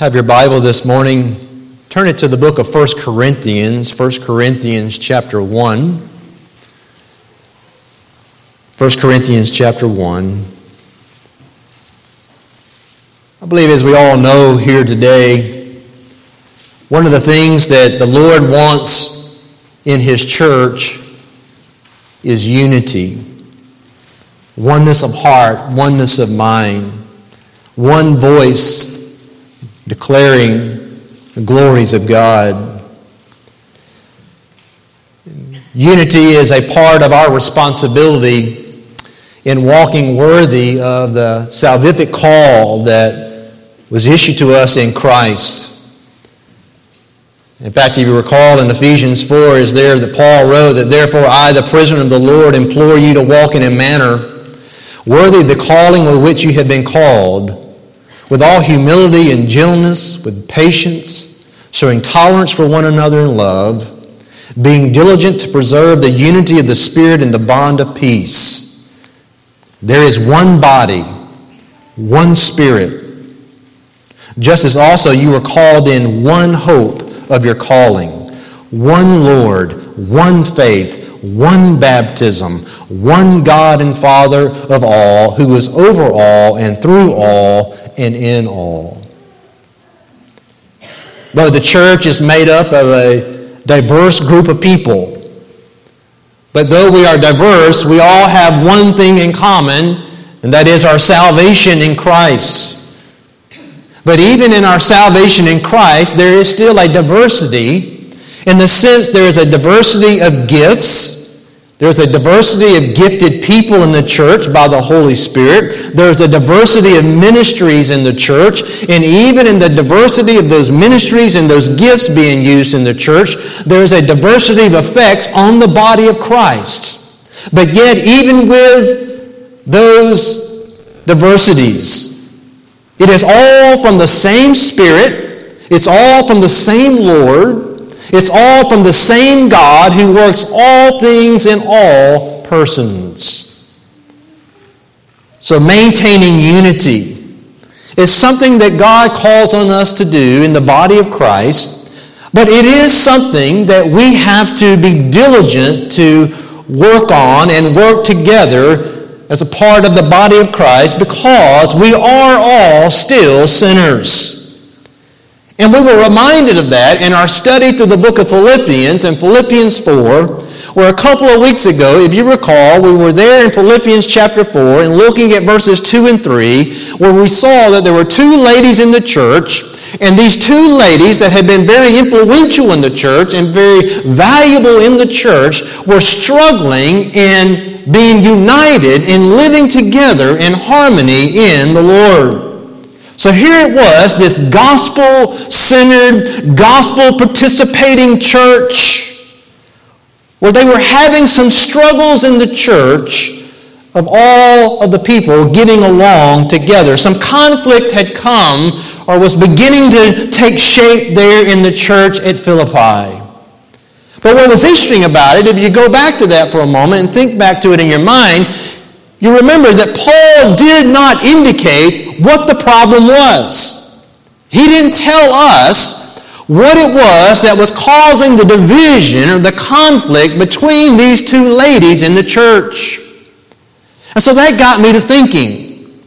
have your Bible this morning, turn it to the book of 1 Corinthians, 1 Corinthians chapter 1. 1 Corinthians chapter 1. I believe, as we all know here today, one of the things that the Lord wants in His church is unity, oneness of heart, oneness of mind, one voice declaring the glories of God. Unity is a part of our responsibility in walking worthy of the salvific call that was issued to us in Christ. In fact, if you recall in Ephesians 4 is there that Paul wrote that therefore I, the prisoner of the Lord, implore you to walk in a manner worthy of the calling with which you have been called with all humility and gentleness, with patience, showing tolerance for one another in love, being diligent to preserve the unity of the Spirit in the bond of peace. There is one body, one Spirit, just as also you were called in one hope of your calling, one Lord, one faith, one baptism, one God and Father of all, who is over all and through all and in all. But the church is made up of a diverse group of people. But though we are diverse, we all have one thing in common, and that is our salvation in Christ. But even in our salvation in Christ, there is still a diversity in the sense there is a diversity of gifts there's a diversity of gifted people in the church by the Holy Spirit. There's a diversity of ministries in the church. And even in the diversity of those ministries and those gifts being used in the church, there's a diversity of effects on the body of Christ. But yet, even with those diversities, it is all from the same Spirit. It's all from the same Lord. It's all from the same God who works all things in all persons. So maintaining unity is something that God calls on us to do in the body of Christ, but it is something that we have to be diligent to work on and work together as a part of the body of Christ because we are all still sinners. And we were reminded of that in our study through the book of Philippians and Philippians 4, where a couple of weeks ago, if you recall, we were there in Philippians chapter 4 and looking at verses 2 and 3, where we saw that there were two ladies in the church, and these two ladies that had been very influential in the church and very valuable in the church were struggling in being united in living together in harmony in the Lord. So here it was, this gospel centered, gospel participating church, where they were having some struggles in the church of all of the people getting along together. Some conflict had come or was beginning to take shape there in the church at Philippi. But what was interesting about it, if you go back to that for a moment and think back to it in your mind, you remember that Paul did not indicate what the problem was. He didn't tell us what it was that was causing the division or the conflict between these two ladies in the church. And so that got me to thinking.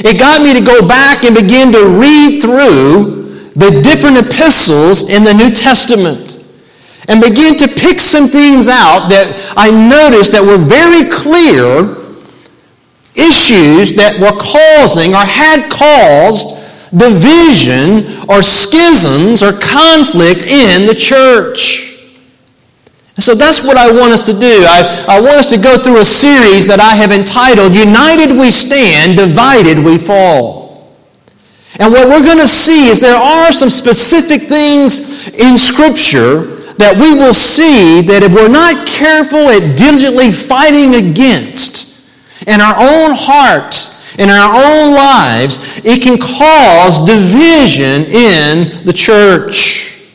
It got me to go back and begin to read through the different epistles in the New Testament and begin to pick some things out that I noticed that were very clear issues that were causing or had caused division or schisms or conflict in the church. So that's what I want us to do. I, I want us to go through a series that I have entitled United We Stand, Divided We Fall. And what we're going to see is there are some specific things in Scripture that we will see that if we're not careful at diligently fighting against, in our own hearts, in our own lives, it can cause division in the church.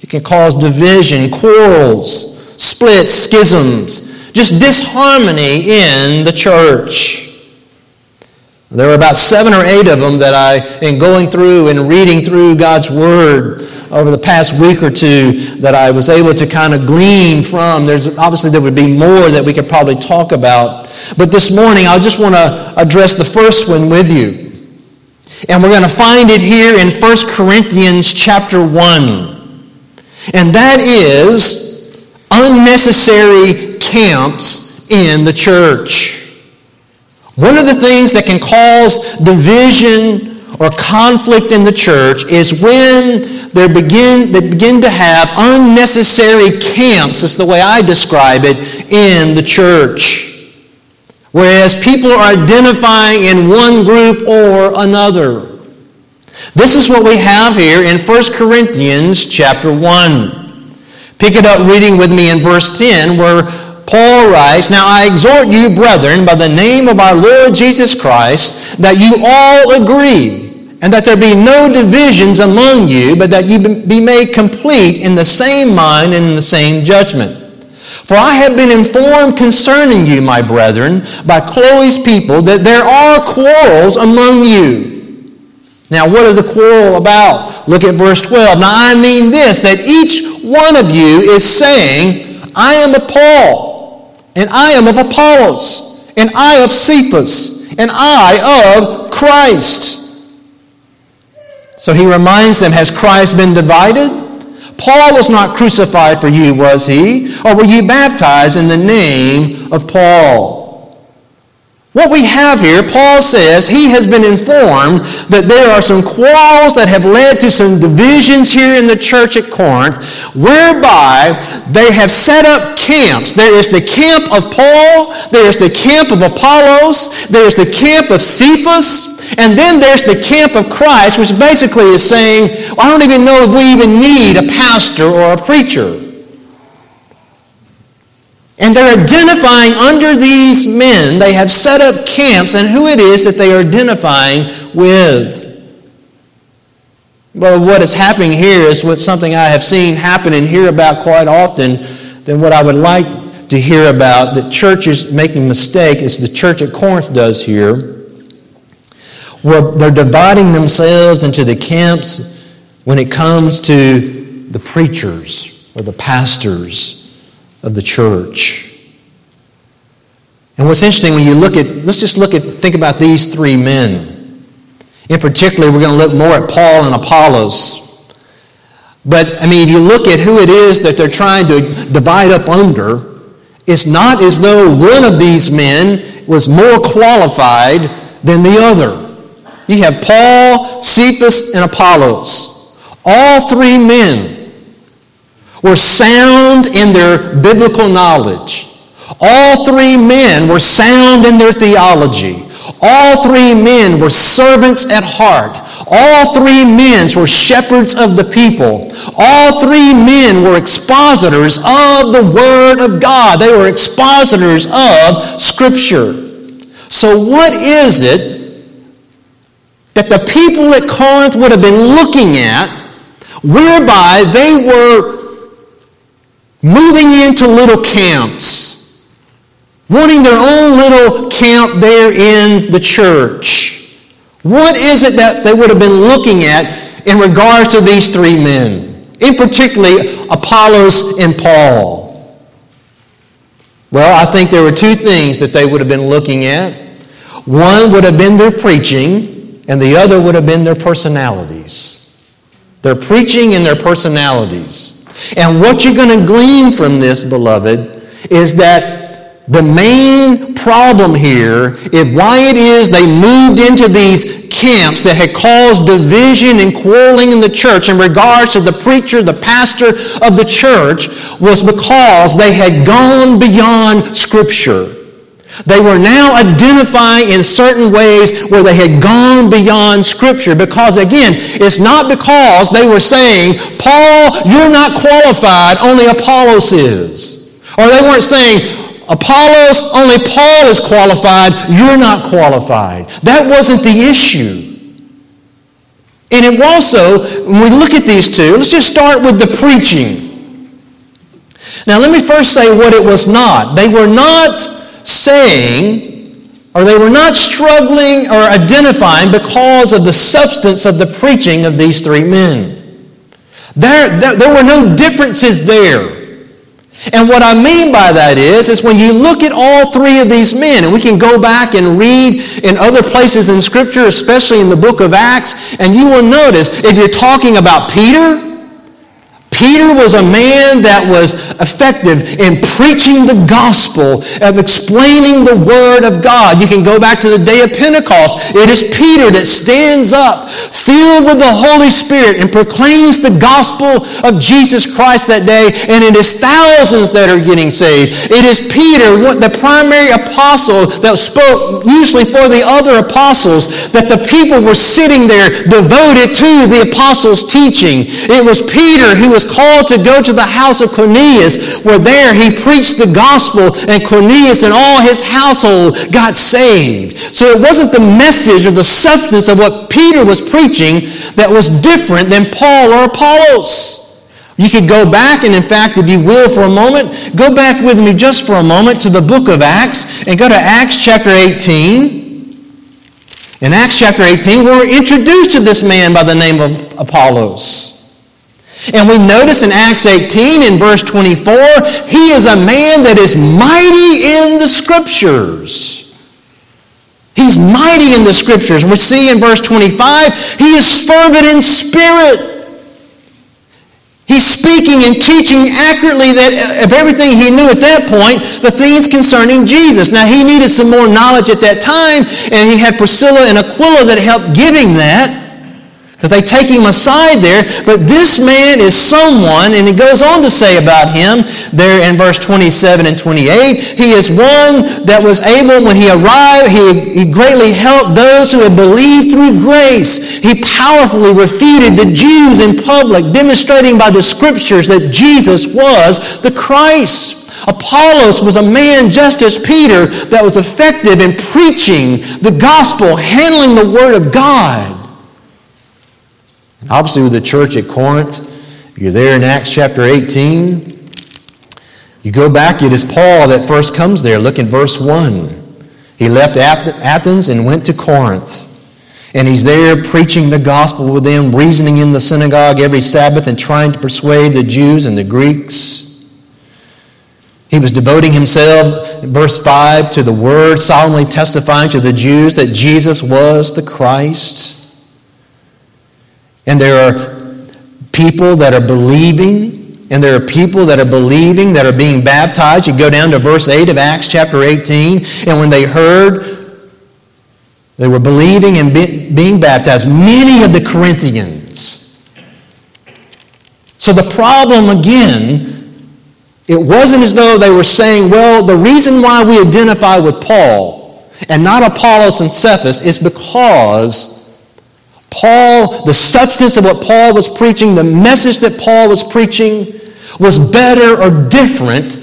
It can cause division, quarrels, splits, schisms, just disharmony in the church. There were about seven or eight of them that I, in going through and reading through God's Word over the past week or two, that I was able to kind of glean from. There's obviously there would be more that we could probably talk about, but this morning I just want to address the first one with you, and we're going to find it here in 1 Corinthians chapter one, and that is unnecessary camps in the church. One of the things that can cause division or conflict in the church is when they begin, they begin to have unnecessary camps, is the way I describe it, in the church. Whereas people are identifying in one group or another. This is what we have here in 1 Corinthians chapter 1. Pick it up reading with me in verse 10 where Paul writes, Now I exhort you, brethren, by the name of our Lord Jesus Christ, that you all agree, and that there be no divisions among you, but that you be made complete in the same mind and in the same judgment. For I have been informed concerning you, my brethren, by Chloe's people, that there are quarrels among you. Now, what is the quarrel about? Look at verse 12. Now, I mean this, that each one of you is saying, I am of Paul and I am of Apollos, and I of Cephas, and I of Christ. So he reminds them Has Christ been divided? Paul was not crucified for you, was he? Or were you baptized in the name of Paul? What we have here, Paul says he has been informed that there are some quarrels that have led to some divisions here in the church at Corinth, whereby they have set up camps. There is the camp of Paul, there is the camp of Apollos, there is the camp of Cephas, and then there's the camp of Christ, which basically is saying, well, I don't even know if we even need a pastor or a preacher. And they're identifying under these men, they have set up camps and who it is that they are identifying with. Well, what is happening here is what something I have seen happen and hear about quite often than what I would like to hear about that churches making mistake as the church at Corinth does here, where they're dividing themselves into the camps when it comes to the preachers or the pastors of the church. And what's interesting when you look at, let's just look at, think about these three men. In particular, we're going to look more at Paul and Apollos. But, I mean, if you look at who it is that they're trying to divide up under, it's not as though one of these men was more qualified than the other. You have Paul, Cephas, and Apollos. All three men were sound in their biblical knowledge. All three men were sound in their theology. All three men were servants at heart. All three men were shepherds of the people. All three men were expositors of the Word of God. They were expositors of Scripture. So, what is it that the people at Corinth would have been looking at whereby they were moving into little camps, wanting their own little camp there in the church. What is it that they would have been looking at in regards to these three men, in particularly Apollos and Paul? Well, I think there were two things that they would have been looking at. One would have been their preaching, and the other would have been their personalities. Their preaching and their personalities. And what you're going to glean from this, beloved, is that the main problem here is why it is they moved into these camps that had caused division and quarreling in the church in regards to the preacher, the pastor of the church, was because they had gone beyond Scripture. They were now identifying in certain ways where they had gone beyond Scripture. Because again, it's not because they were saying, Paul, you're not qualified, only Apollos is. Or they weren't saying, Apollos, only Paul is qualified, you're not qualified. That wasn't the issue. And it also, when we look at these two, let's just start with the preaching. Now, let me first say what it was not. They were not saying, or they were not struggling or identifying because of the substance of the preaching of these three men. There, there, there were no differences there. And what I mean by that is, is when you look at all three of these men, and we can go back and read in other places in Scripture, especially in the book of Acts, and you will notice if you're talking about Peter, Peter was a man that was effective in preaching the gospel, of explaining the word of God. You can go back to the day of Pentecost. It is Peter that stands up, filled with the Holy Spirit, and proclaims the gospel of Jesus Christ that day, and it is thousands that are getting saved. It is Peter, the primary apostle that spoke usually for the other apostles, that the people were sitting there devoted to the apostles' teaching. It was Peter who was called to go to the house of Cornelius, where there he preached the gospel, and Cornelius and all his household got saved. So it wasn't the message or the substance of what Peter was preaching that was different than Paul or Apollos. You could go back, and in fact, if you will for a moment, go back with me just for a moment to the book of Acts and go to Acts chapter 18. In Acts chapter 18, we're introduced to this man by the name of Apollos. And we notice in Acts 18 in verse 24, he is a man that is mighty in the scriptures. He's mighty in the scriptures. We see in verse 25, he is fervent in spirit. He's speaking and teaching accurately that uh, of everything he knew at that point, the things concerning Jesus. Now he needed some more knowledge at that time, and he had Priscilla and Aquila that helped giving that. Because they take him aside there. But this man is someone, and he goes on to say about him there in verse 27 and 28, he is one that was able, when he arrived, he, he greatly helped those who had believed through grace. He powerfully refuted the Jews in public, demonstrating by the scriptures that Jesus was the Christ. Apollos was a man just as Peter that was effective in preaching the gospel, handling the word of God. Obviously, with the church at Corinth, you're there in Acts chapter 18. You go back, it is Paul that first comes there. Look in verse 1. He left Athens and went to Corinth. And he's there preaching the gospel with them, reasoning in the synagogue every Sabbath and trying to persuade the Jews and the Greeks. He was devoting himself, verse 5, to the word, solemnly testifying to the Jews that Jesus was the Christ. And there are people that are believing, and there are people that are believing that are being baptized. You go down to verse 8 of Acts chapter 18, and when they heard, they were believing and be, being baptized, many of the Corinthians. So the problem again, it wasn't as though they were saying, well, the reason why we identify with Paul and not Apollos and Cephas is because Paul, the substance of what Paul was preaching, the message that Paul was preaching, was better or different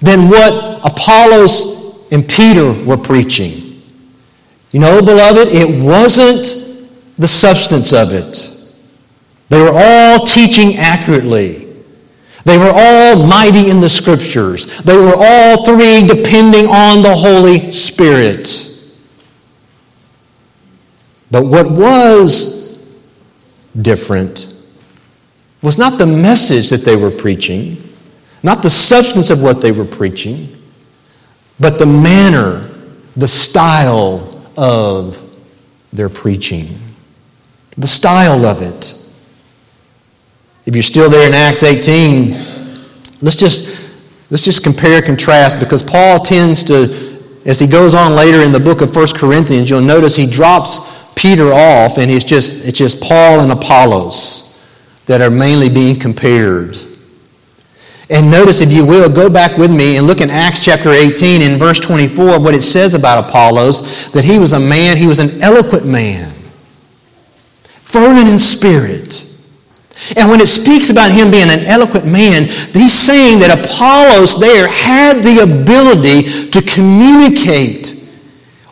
than what Apollos and Peter were preaching. You know, beloved, it wasn't the substance of it. They were all teaching accurately. They were all mighty in the scriptures. They were all three depending on the Holy Spirit. But what was different was not the message that they were preaching, not the substance of what they were preaching, but the manner, the style of their preaching. The style of it. If you're still there in Acts 18, let's just, let's just compare and contrast because Paul tends to, as he goes on later in the book of 1 Corinthians, you'll notice he drops Peter off, and it's just, it's just Paul and Apollos that are mainly being compared. And notice, if you will, go back with me and look in Acts chapter 18 in verse 24 what it says about Apollos that he was a man, he was an eloquent man, fervent in spirit. And when it speaks about him being an eloquent man, he's saying that Apollos there had the ability to communicate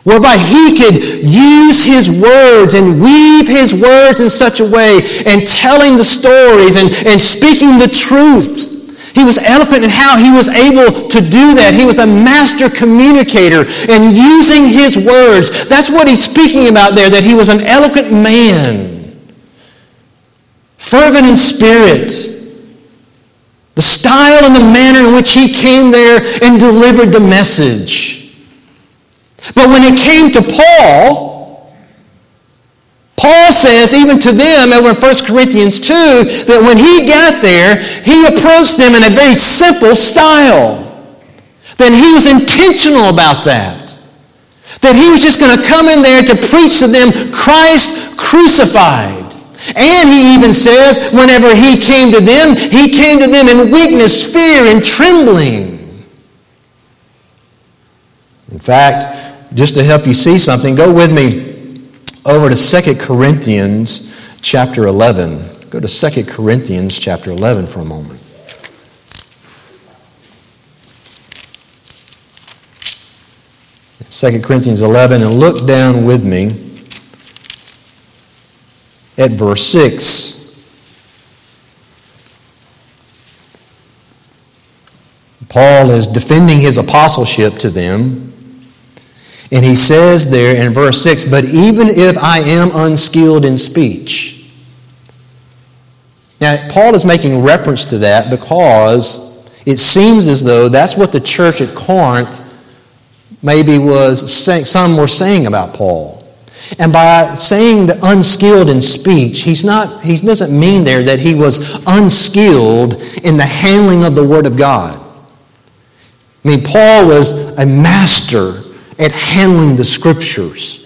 whereby he could use his words and weave his words in such a way and telling the stories and, and speaking the truth. He was eloquent in how he was able to do that. He was a master communicator and using his words. That's what he's speaking about there, that he was an eloquent man. Fervent in spirit. The style and the manner in which he came there and delivered the message. But when it came to Paul, Paul says, even to them over in 1 Corinthians 2, that when he got there, he approached them in a very simple style. That he was intentional about that. That he was just going to come in there to preach to them Christ crucified. And he even says, whenever he came to them, he came to them in weakness, fear, and trembling. In fact, just to help you see something, go with me over to 2 Corinthians chapter 11. Go to 2 Corinthians chapter 11 for a moment. Second Corinthians 11, and look down with me at verse 6. Paul is defending his apostleship to them. And he says there in verse 6 But even if I am unskilled in speech. Now, Paul is making reference to that because it seems as though that's what the church at Corinth maybe was saying, some were saying about Paul. And by saying the unskilled in speech, he's not, he doesn't mean there that he was unskilled in the handling of the Word of God. I mean, Paul was a master at handling the scriptures.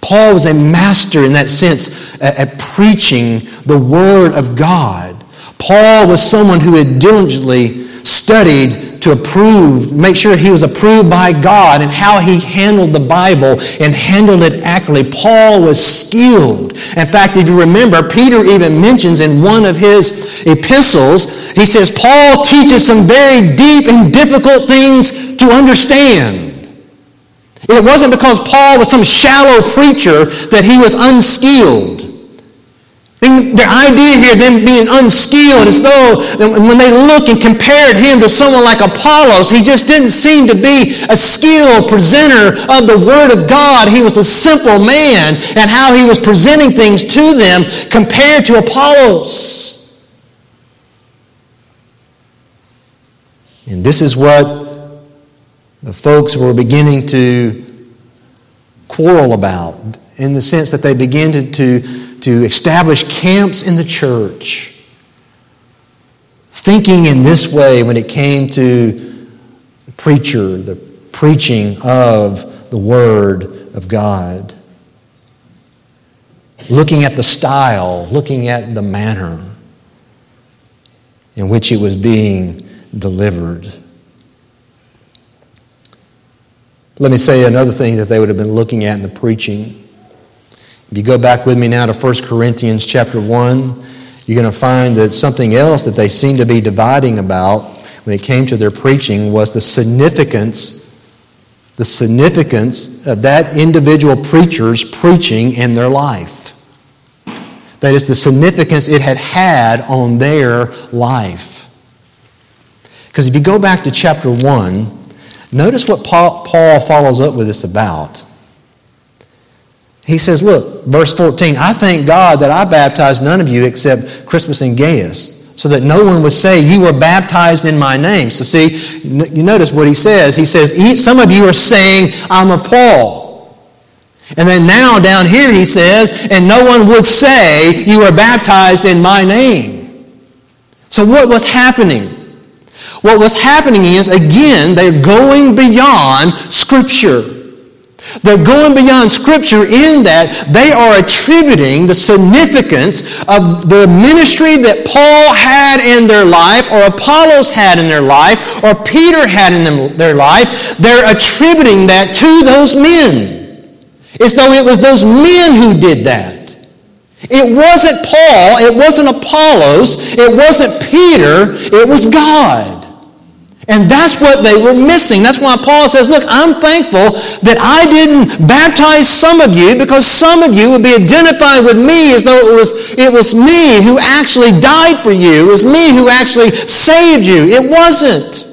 Paul was a master in that sense at, preaching the Word of God. Paul was someone who had diligently studied to approve, make sure he was approved by God and how he handled the Bible and handled it accurately. Paul was skilled. In fact, if you remember, Peter even mentions in one of his epistles, he says, Paul teaches some very deep and difficult things to understand. It wasn't because Paul was some shallow preacher that he was unskilled. The idea here, them being unskilled, is though when they look and compared him to someone like Apollos, he just didn't seem to be a skilled presenter of the Word of God. He was a simple man, and how he was presenting things to them compared to Apollos. And this is what the folks were beginning to quarrel about in the sense that they began to, to, to establish camps in the church, thinking in this way when it came to the preacher, the preaching of the Word of God. Looking at the style, looking at the manner in which it was being delivered. Let me say another thing that they would have been looking at in the preaching. If you go back with me now to 1 Corinthians chapter 1, you're going to find that something else that they seem to be dividing about when it came to their preaching was the significance the significance of that individual preacher's preaching in their life. That is the significance it had had on their life. Because if you go back to chapter 1, Notice what Paul, follows up with this about. He says, Look, verse 14, I thank God that I baptized none of you except Crispus and Gaius, so that no one would say, You were baptized in my name. So, see, you notice what he says. He says, Some of you are saying, I'm of Paul. And then now down here he says, And no one would say, You were baptized in my name. So, what was happening? What was happening is, again, they're going beyond Scripture. They're going beyond Scripture in that they are attributing the significance of the ministry that Paul had in their life, or Apollos had in their life, or Peter had in their life. They're attributing that to those men. It's though it was those men who did that. It wasn't Paul, it wasn't Apollos, it wasn't Peter, it was God. And that's what they were missing. That's why Paul says, Look, I'm thankful that I didn't baptize some of you because some of you would be identified with me as though it was, it was me who actually died for you. It was me who actually saved you. It wasn't,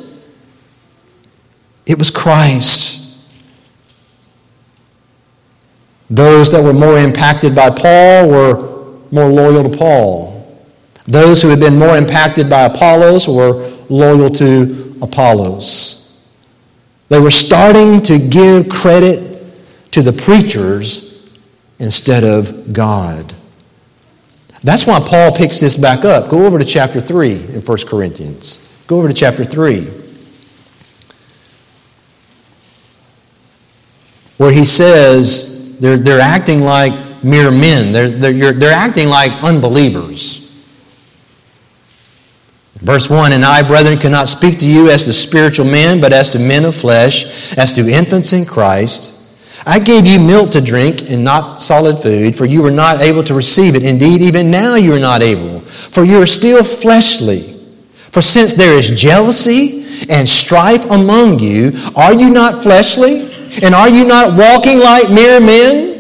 it was Christ. Those that were more impacted by Paul were more loyal to Paul. Those who had been more impacted by Apollos were loyal to Apollos. They were starting to give credit to the preachers instead of God. That's why Paul picks this back up. Go over to chapter 3 in 1 Corinthians. Go over to chapter 3. Where he says they're, they're acting like mere men, they're, they're, they're acting like unbelievers. Verse 1 And I, brethren, cannot speak to you as to spiritual men, but as to men of flesh, as to infants in Christ. I gave you milk to drink and not solid food, for you were not able to receive it. Indeed, even now you are not able, for you are still fleshly. For since there is jealousy and strife among you, are you not fleshly? And are you not walking like mere men?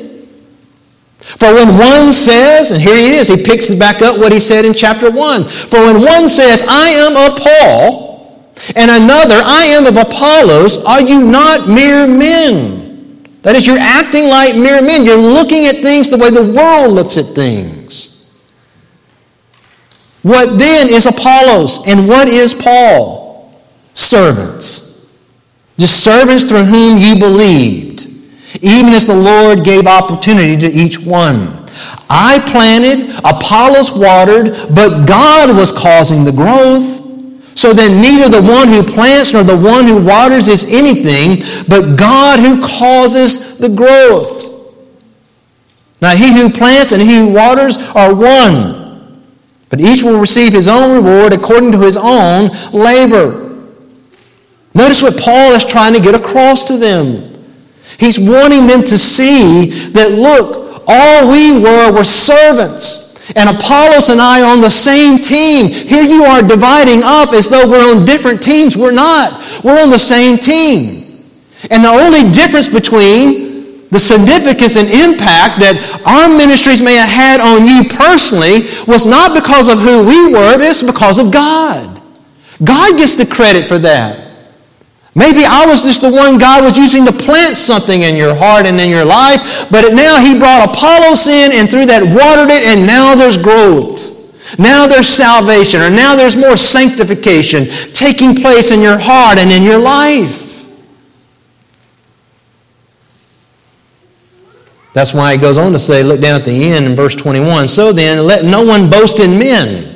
For when one says, and here he is, he picks it back up what he said in chapter 1. For when one says, I am of Paul, and another, I am of Apollos, are you not mere men? That is, you're acting like mere men. You're looking at things the way the world looks at things. What then is Apollos, and what is Paul? Servants. Just servants through whom you believed even as the Lord gave opportunity to each one. I planted, Apollos watered, but God was causing the growth. So then neither the one who plants nor the one who waters is anything, but God who causes the growth. Now he who plants and he who waters are one, but each will receive his own reward according to his own labor. Notice what Paul is trying to get across to them. He's wanting them to see that, look, all we were were servants. And Apollos and I on the same team. Here you are dividing up as though we're on different teams. We're not. We're on the same team. And the only difference between the significance and impact that our ministries may have had on you personally was not because of who we were, it's because of God. God gets the credit for that. Maybe I was just the one God was using to plant something in your heart and in your life, but now He brought Apollos in and through that watered it, and now there's growth. Now there's salvation, or now there's more sanctification taking place in your heart and in your life. That's why he goes on to say, look down at the end in verse 21. So then, let no one boast in men.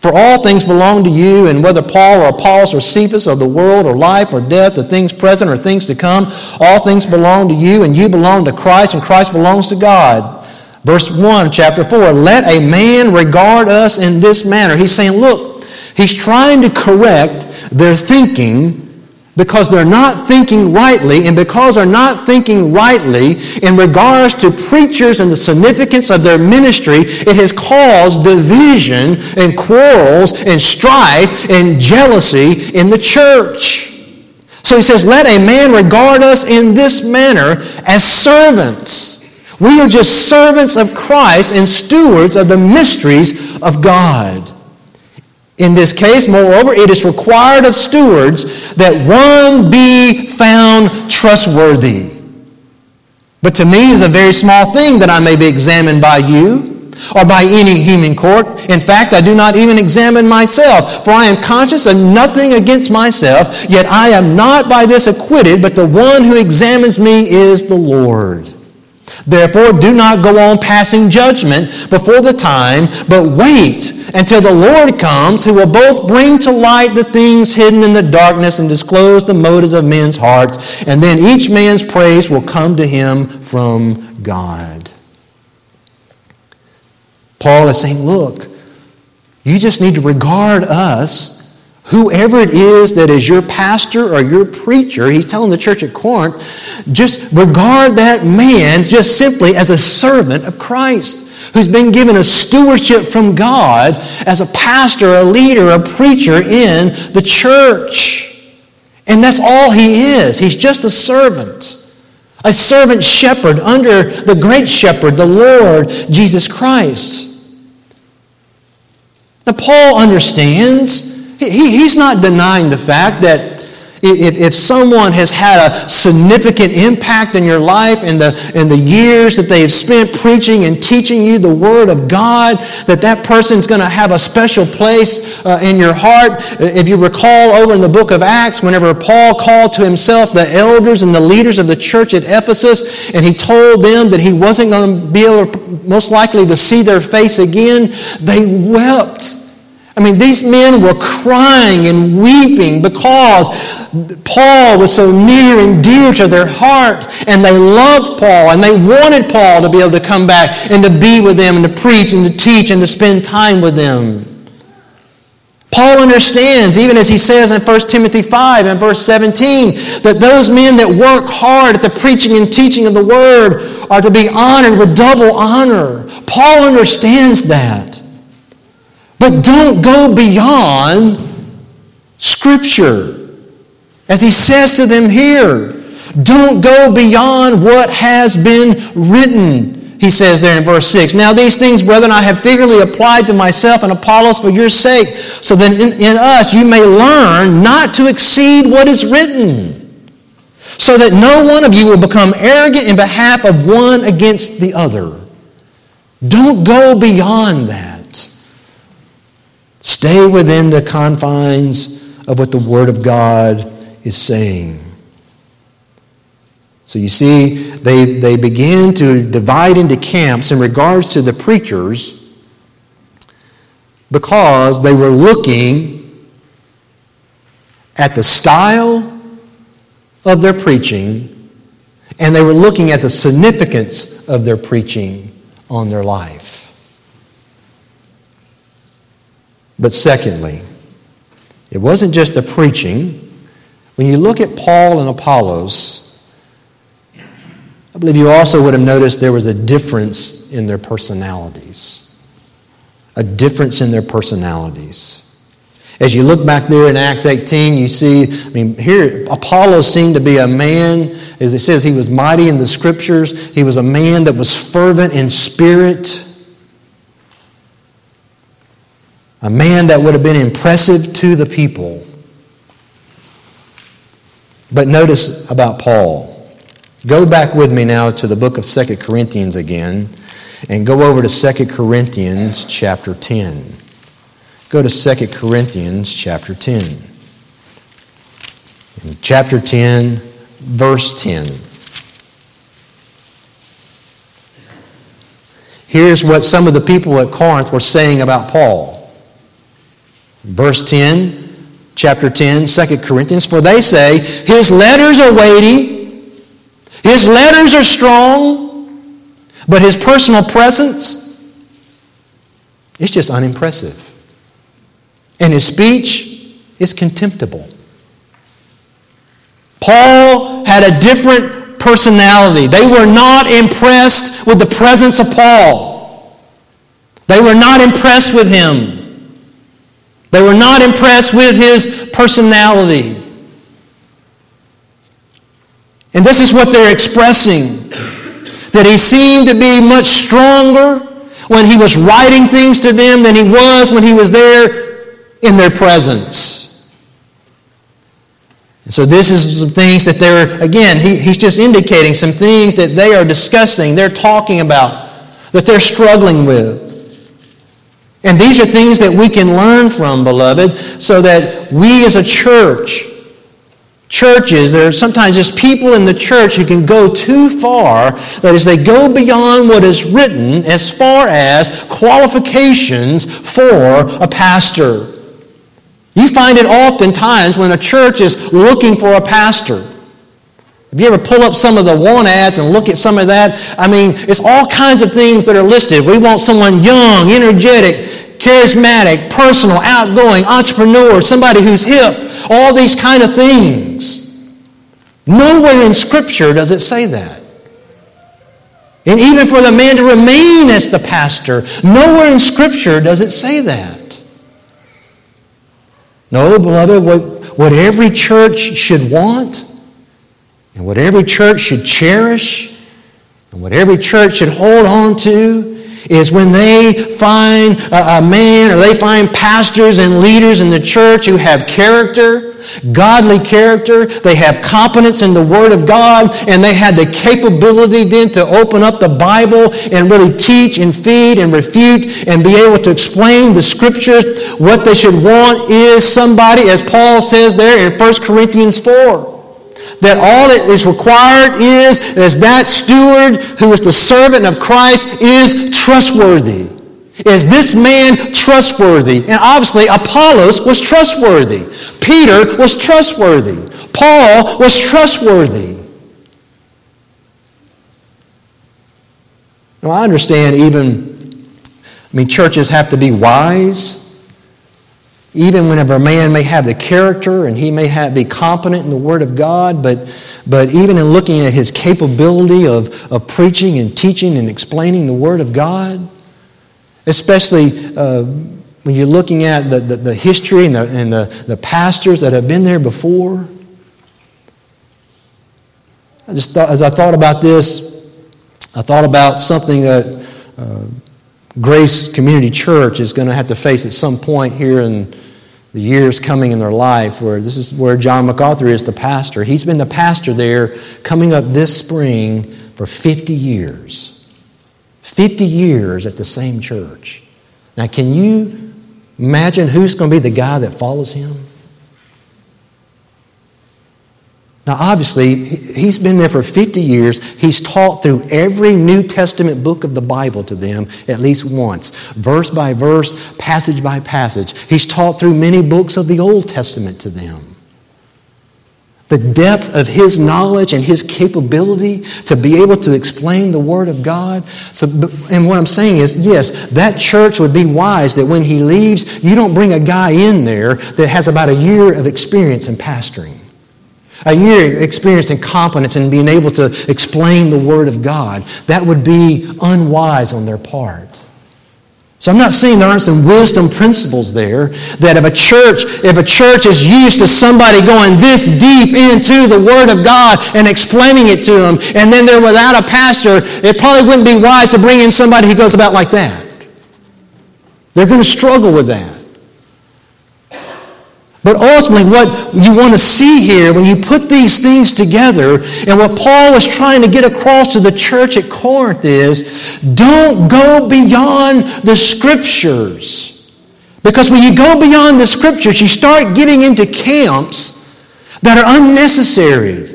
For all things belong to you, and whether Paul or Apollos or Cephas or the world or life or death or things present or things to come, all things belong to you, and you belong to Christ, and Christ belongs to God. Verse 1, chapter 4 Let a man regard us in this manner. He's saying, look, he's trying to correct their thinking because they're not thinking rightly, and because they're not thinking rightly in regards to preachers and the significance of their ministry, it has caused division and quarrels and strife and jealousy in the church. So he says, Let a man regard us in this manner as servants. We are just servants of Christ and stewards of the mysteries of God. In this case, moreover, it is required of stewards that one be found trustworthy. But to me is a very small thing that I may be examined by you or by any human court. In fact, I do not even examine myself, for I am conscious of nothing against myself, yet I am not by this acquitted, but the one who examines me is the Lord. Therefore, do not go on passing judgment before the time, but wait until the Lord comes, who will both bring to light the things hidden in the darkness and disclose the motives of men's hearts, and then each man's praise will come to him from God. Paul is saying, look, you just need to regard us Whoever it is that is your pastor or your preacher, he's telling the church at Corinth, just regard that man just simply as a servant of Christ. who's been given a stewardship from God as a pastor, a leader, a preacher in the church. And that's all he is. He's just a servant, a servant shepherd under the great shepherd, the Lord Jesus Christ. Now, Paul understands, he, he's not denying the fact that if, if someone has had a significant impact in your life in the, in the years that they have spent preaching and teaching you the Word of God, that that person's going to have a special place uh, in your heart. If you recall over in the book of Acts, whenever Paul called to himself the elders and the leaders of the church at Ephesus, and he told them that he wasn't going to be able, most likely, to see their face again, they wept I mean, these men were crying and weeping because Paul was so near and dear to their heart, and they loved Paul, and they wanted Paul to be able to come back and to be with them, and to preach, and to teach, and to spend time with them. Paul understands, even as he says in 1 Timothy 5 and verse 17, that those men that work hard at the preaching and teaching of the word are to be honored with double honor. Paul understands that. But don't go beyond Scripture. As he says to them here, don't go beyond what has been written. He says there in verse 6. Now, these things, brethren, I have figuratively applied to myself and Apollos for your sake, so that in, in us you may learn not to exceed what is written, so that no one of you will become arrogant in behalf of one against the other. Don't go beyond that. Stay within the confines of what the Word of God is saying. So you see, they, they begin to divide into camps in regards to the preachers because they were looking at the style of their preaching and they were looking at the significance of their preaching on their life. But secondly, it wasn't just the preaching. When you look at Paul and Apollos, I believe you also would have noticed there was a difference in their personalities. A difference in their personalities. As you look back there in Acts 18, you see, I mean, here, Apollos seemed to be a man, as it says, he was mighty in the scriptures. He was a man that was fervent in spirit. A man that would have been impressive to the people. But notice about Paul. Go back with me now to the book of Second Corinthians again and go over to Second Corinthians chapter 10. Go to Second Corinthians chapter 10. In chapter 10, verse 10. Here's what some of the people at Corinth were saying about Paul. Verse 10, chapter 10, 2 Corinthians, for they say, His letters are weighty, His letters are strong, but His personal presence is just unimpressive. And His speech is contemptible. Paul had a different personality. They were not impressed with the presence of Paul. They were not impressed with him. They were not impressed with his personality. And this is what they're expressing that he seemed to be much stronger when he was writing things to them than he was when he was there in their presence. And so, this is some things that they're, again, he, he's just indicating some things that they are discussing, they're talking about, that they're struggling with. And these are things that we can learn from, beloved, so that we as a church, churches, there are sometimes just people in the church who can go too far, that is, they go beyond what is written as far as qualifications for a pastor. You find it oftentimes when a church is looking for a pastor. If you ever pull up some of the want ads and look at some of that, I mean, it's all kinds of things that are listed. We want someone young, energetic, charismatic, personal, outgoing, entrepreneur, somebody who's hip, all these kind of things. Nowhere in Scripture does it say that. And even for the man to remain as the pastor. Nowhere in Scripture does it say that. No, beloved, what, what every church should want and what every church should cherish and what every church should hold on to is when they find a, man or they find pastors and leaders in the church who have character, godly character, they have competence in the Word of God, and they had the capability then to open up the Bible and really teach and feed and refute and be able to explain the Scriptures. What they should want is somebody, as Paul says there in 1 Corinthians 4 that all that is required is as that steward who is the servant of Christ is trustworthy. Is this man trustworthy? And obviously, Apollos was trustworthy. Peter was trustworthy. Paul was trustworthy. Now, I understand even, I mean, churches have to be wise. Even whenever a man may have the character and he may have, be competent in the Word of God, but, but even in looking at his capability of, of preaching and teaching and explaining the Word of God, especially uh, when you're looking at the, the, the history and, the, and the, the pastors that have been there before. I just thought, as I thought about this, I thought about something that uh, Grace Community Church is going to have to face at some point here in the years coming in their life where this is where John MacArthur is the pastor. He's been the pastor there coming up this spring for 50 years. 50 years at the same church. Now, can you imagine who's going to be the guy that follows him? Now, obviously, he's been there for 50 years. He's taught through every New Testament book of the Bible to them at least once, verse by verse, passage by passage. He's taught through many books of the Old Testament to them. The depth of his knowledge and his capability to be able to explain the Word of God. So, and what I'm saying is, yes, that church would be wise that when he leaves, you don't bring a guy in there that has about a year of experience in pastoring a year experience and competence and being able to explain the Word of God. That would be unwise on their part. So I'm not saying there aren't some wisdom principles there that if a church, if a church is used to somebody going this deep into the Word of God and explaining it to them, and then they're without a pastor, it probably wouldn't be wise to bring in somebody who goes about like that. They're going to struggle with that. But ultimately, what you want to see here when you put these things together, and what Paul was trying to get across to the church at Corinth is don't go beyond the scriptures. Because when you go beyond the scriptures, you start getting into camps that are unnecessary.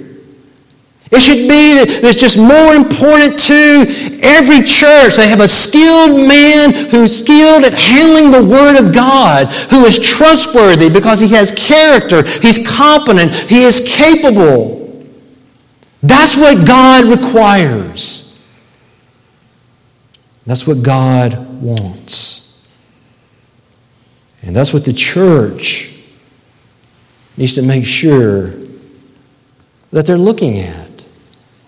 It should be that it's just more important to every church. They have a skilled man who's skilled at handling the Word of God, who is trustworthy because he has character, he's competent, he is capable. That's what God requires. That's what God wants. And that's what the church needs to make sure that they're looking at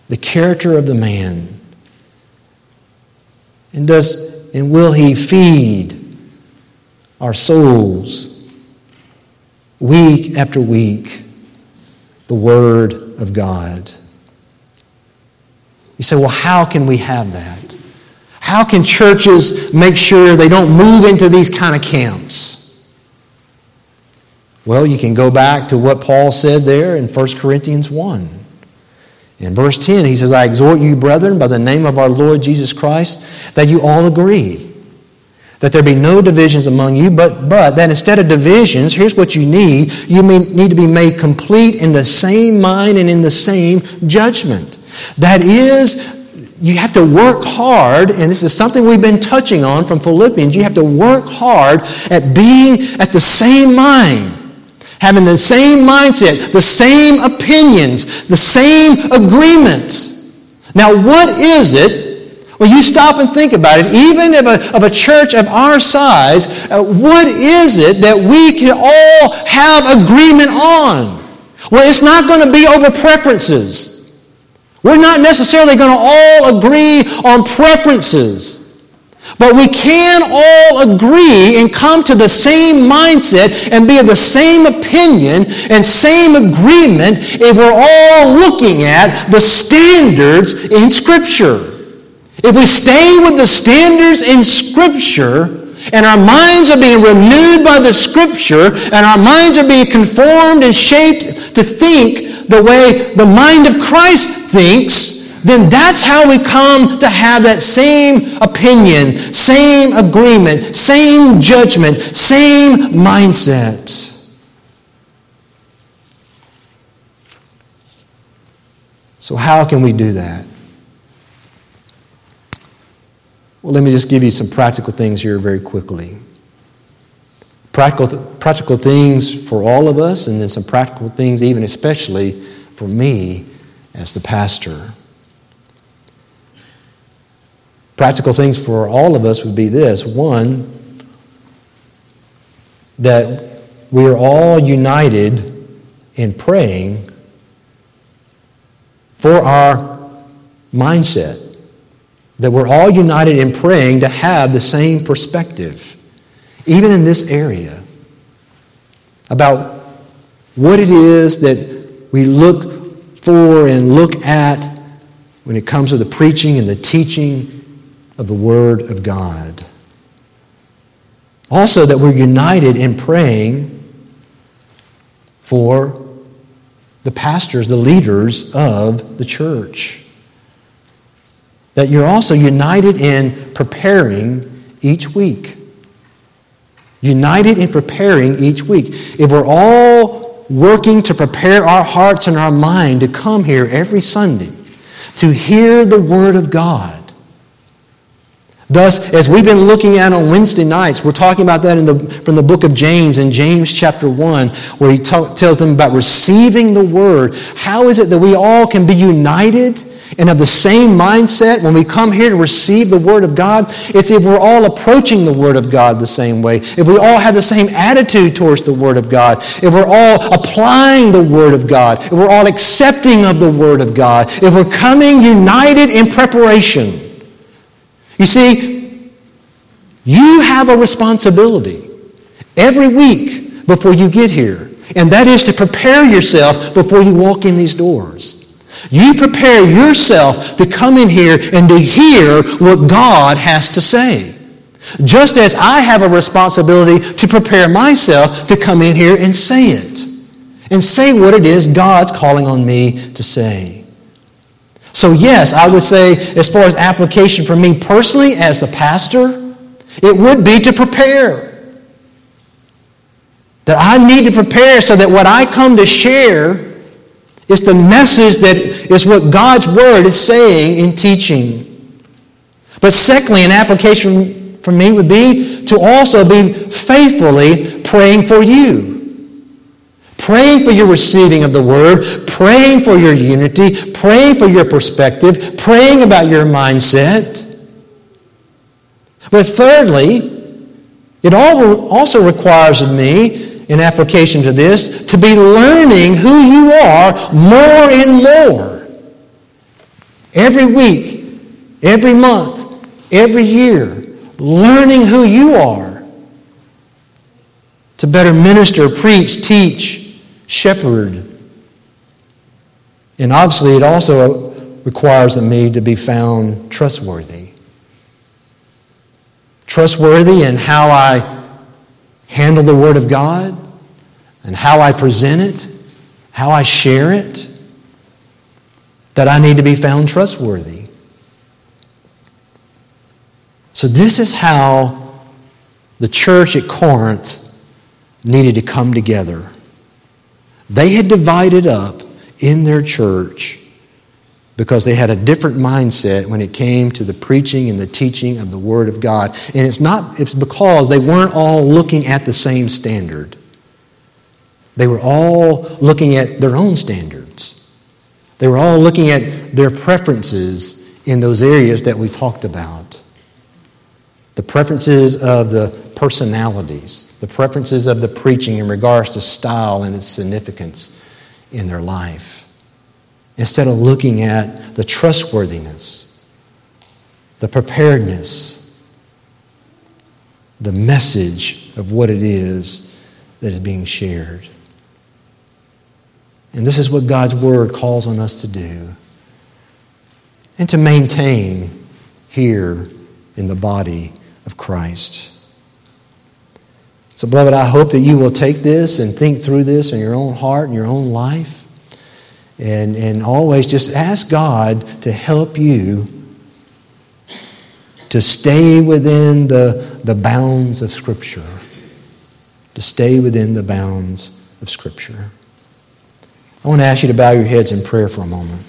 the character of the man? And does and will he feed our souls week after week the word of God? You say, well, how can we have that? How can churches make sure they don't move into these kind of camps? Well, you can go back to what Paul said there in 1 Corinthians 1. In verse 10, he says, I exhort you, brethren, by the name of our Lord Jesus Christ, that you all agree, that there be no divisions among you, but, but that instead of divisions, here's what you need you need to be made complete in the same mind and in the same judgment. That is, you have to work hard, and this is something we've been touching on from Philippians. You have to work hard at being at the same mind having the same mindset, the same opinions, the same agreements. Now, what is it? Well, you stop and think about it. Even of a, of a church of our size, uh, what is it that we can all have agreement on? Well, it's not going to be over preferences. We're not necessarily going to all agree on preferences. But we can all agree and come to the same mindset and be of the same opinion and same agreement if we're all looking at the standards in Scripture. If we stay with the standards in Scripture, and our minds are being renewed by the Scripture, and our minds are being conformed and shaped to think the way the mind of Christ thinks, then that's how we come to have that same opinion, same agreement, same judgment, same mindset. So, how can we do that? Well, let me just give you some practical things here very quickly. Practical, practical things for all of us, and then some practical things, even especially for me as the pastor. Practical things for all of us would be this one, that we are all united in praying for our mindset. That we're all united in praying to have the same perspective, even in this area, about what it is that we look for and look at when it comes to the preaching and the teaching of the Word of God. Also, that we're united in praying for the pastors, the leaders of the church. That you're also united in preparing each week. United in preparing each week. If we're all working to prepare our hearts and our mind to come here every Sunday to hear the Word of God, Thus, as we've been looking at on Wednesday nights, we're talking about that the, from the book of James, in James chapter 1, where he t- tells them about receiving the word. How is it that we all can be united and have the same mindset when we come here to receive the word of God? It's if we're all approaching the word of God the same way, if we all have the same attitude towards the word of God, if we're all applying the word of God, if we're all accepting of the word of God, if we're coming united in preparation. You see, you have a responsibility every week before you get here, and that is to prepare yourself before you walk in these doors. You prepare yourself to come in here and to hear what God has to say. Just as I have a responsibility to prepare myself to come in here and say it. And say what it is God's calling on me to say. So, yes, I would say, as far as application for me personally as a pastor, it would be to prepare. That I need to prepare so that what I come to share is the message that is what God's Word is saying in teaching. But secondly, an application for me would be to also be faithfully praying for you praying for your receiving of the word, praying for your unity, praying for your perspective, praying about your mindset. But thirdly, it also requires of me, in application to this, to be learning who you are more and more. Every week, every month, every year, learning who you are to better minister, preach, teach, shepherd. And obviously, it also requires of me to be found trustworthy. Trustworthy in how I handle the Word of God and how I present it, how I share it, that I need to be found trustworthy. So, this is how the church at Corinth needed to come together. They had divided up in their church because they had a different mindset when it came to the preaching and the teaching of the Word of God. And it's not, it's because they weren't all looking at the same standard. They were all looking at their own standards. They were all looking at their preferences in those areas that we talked about. The preferences of the personalities, the preferences of the preaching in regards to style and its significance in their life. Instead of looking at the trustworthiness, the preparedness, the message of what it is that is being shared. And this is what God's Word calls on us to do and to maintain here in the body of Christ. So, beloved, I hope that you will take this and think through this in your own heart and your own life. And, and always just ask God to help you to stay within the, the bounds of Scripture. To stay within the bounds of Scripture. I want to ask you to bow your heads in prayer for a moment.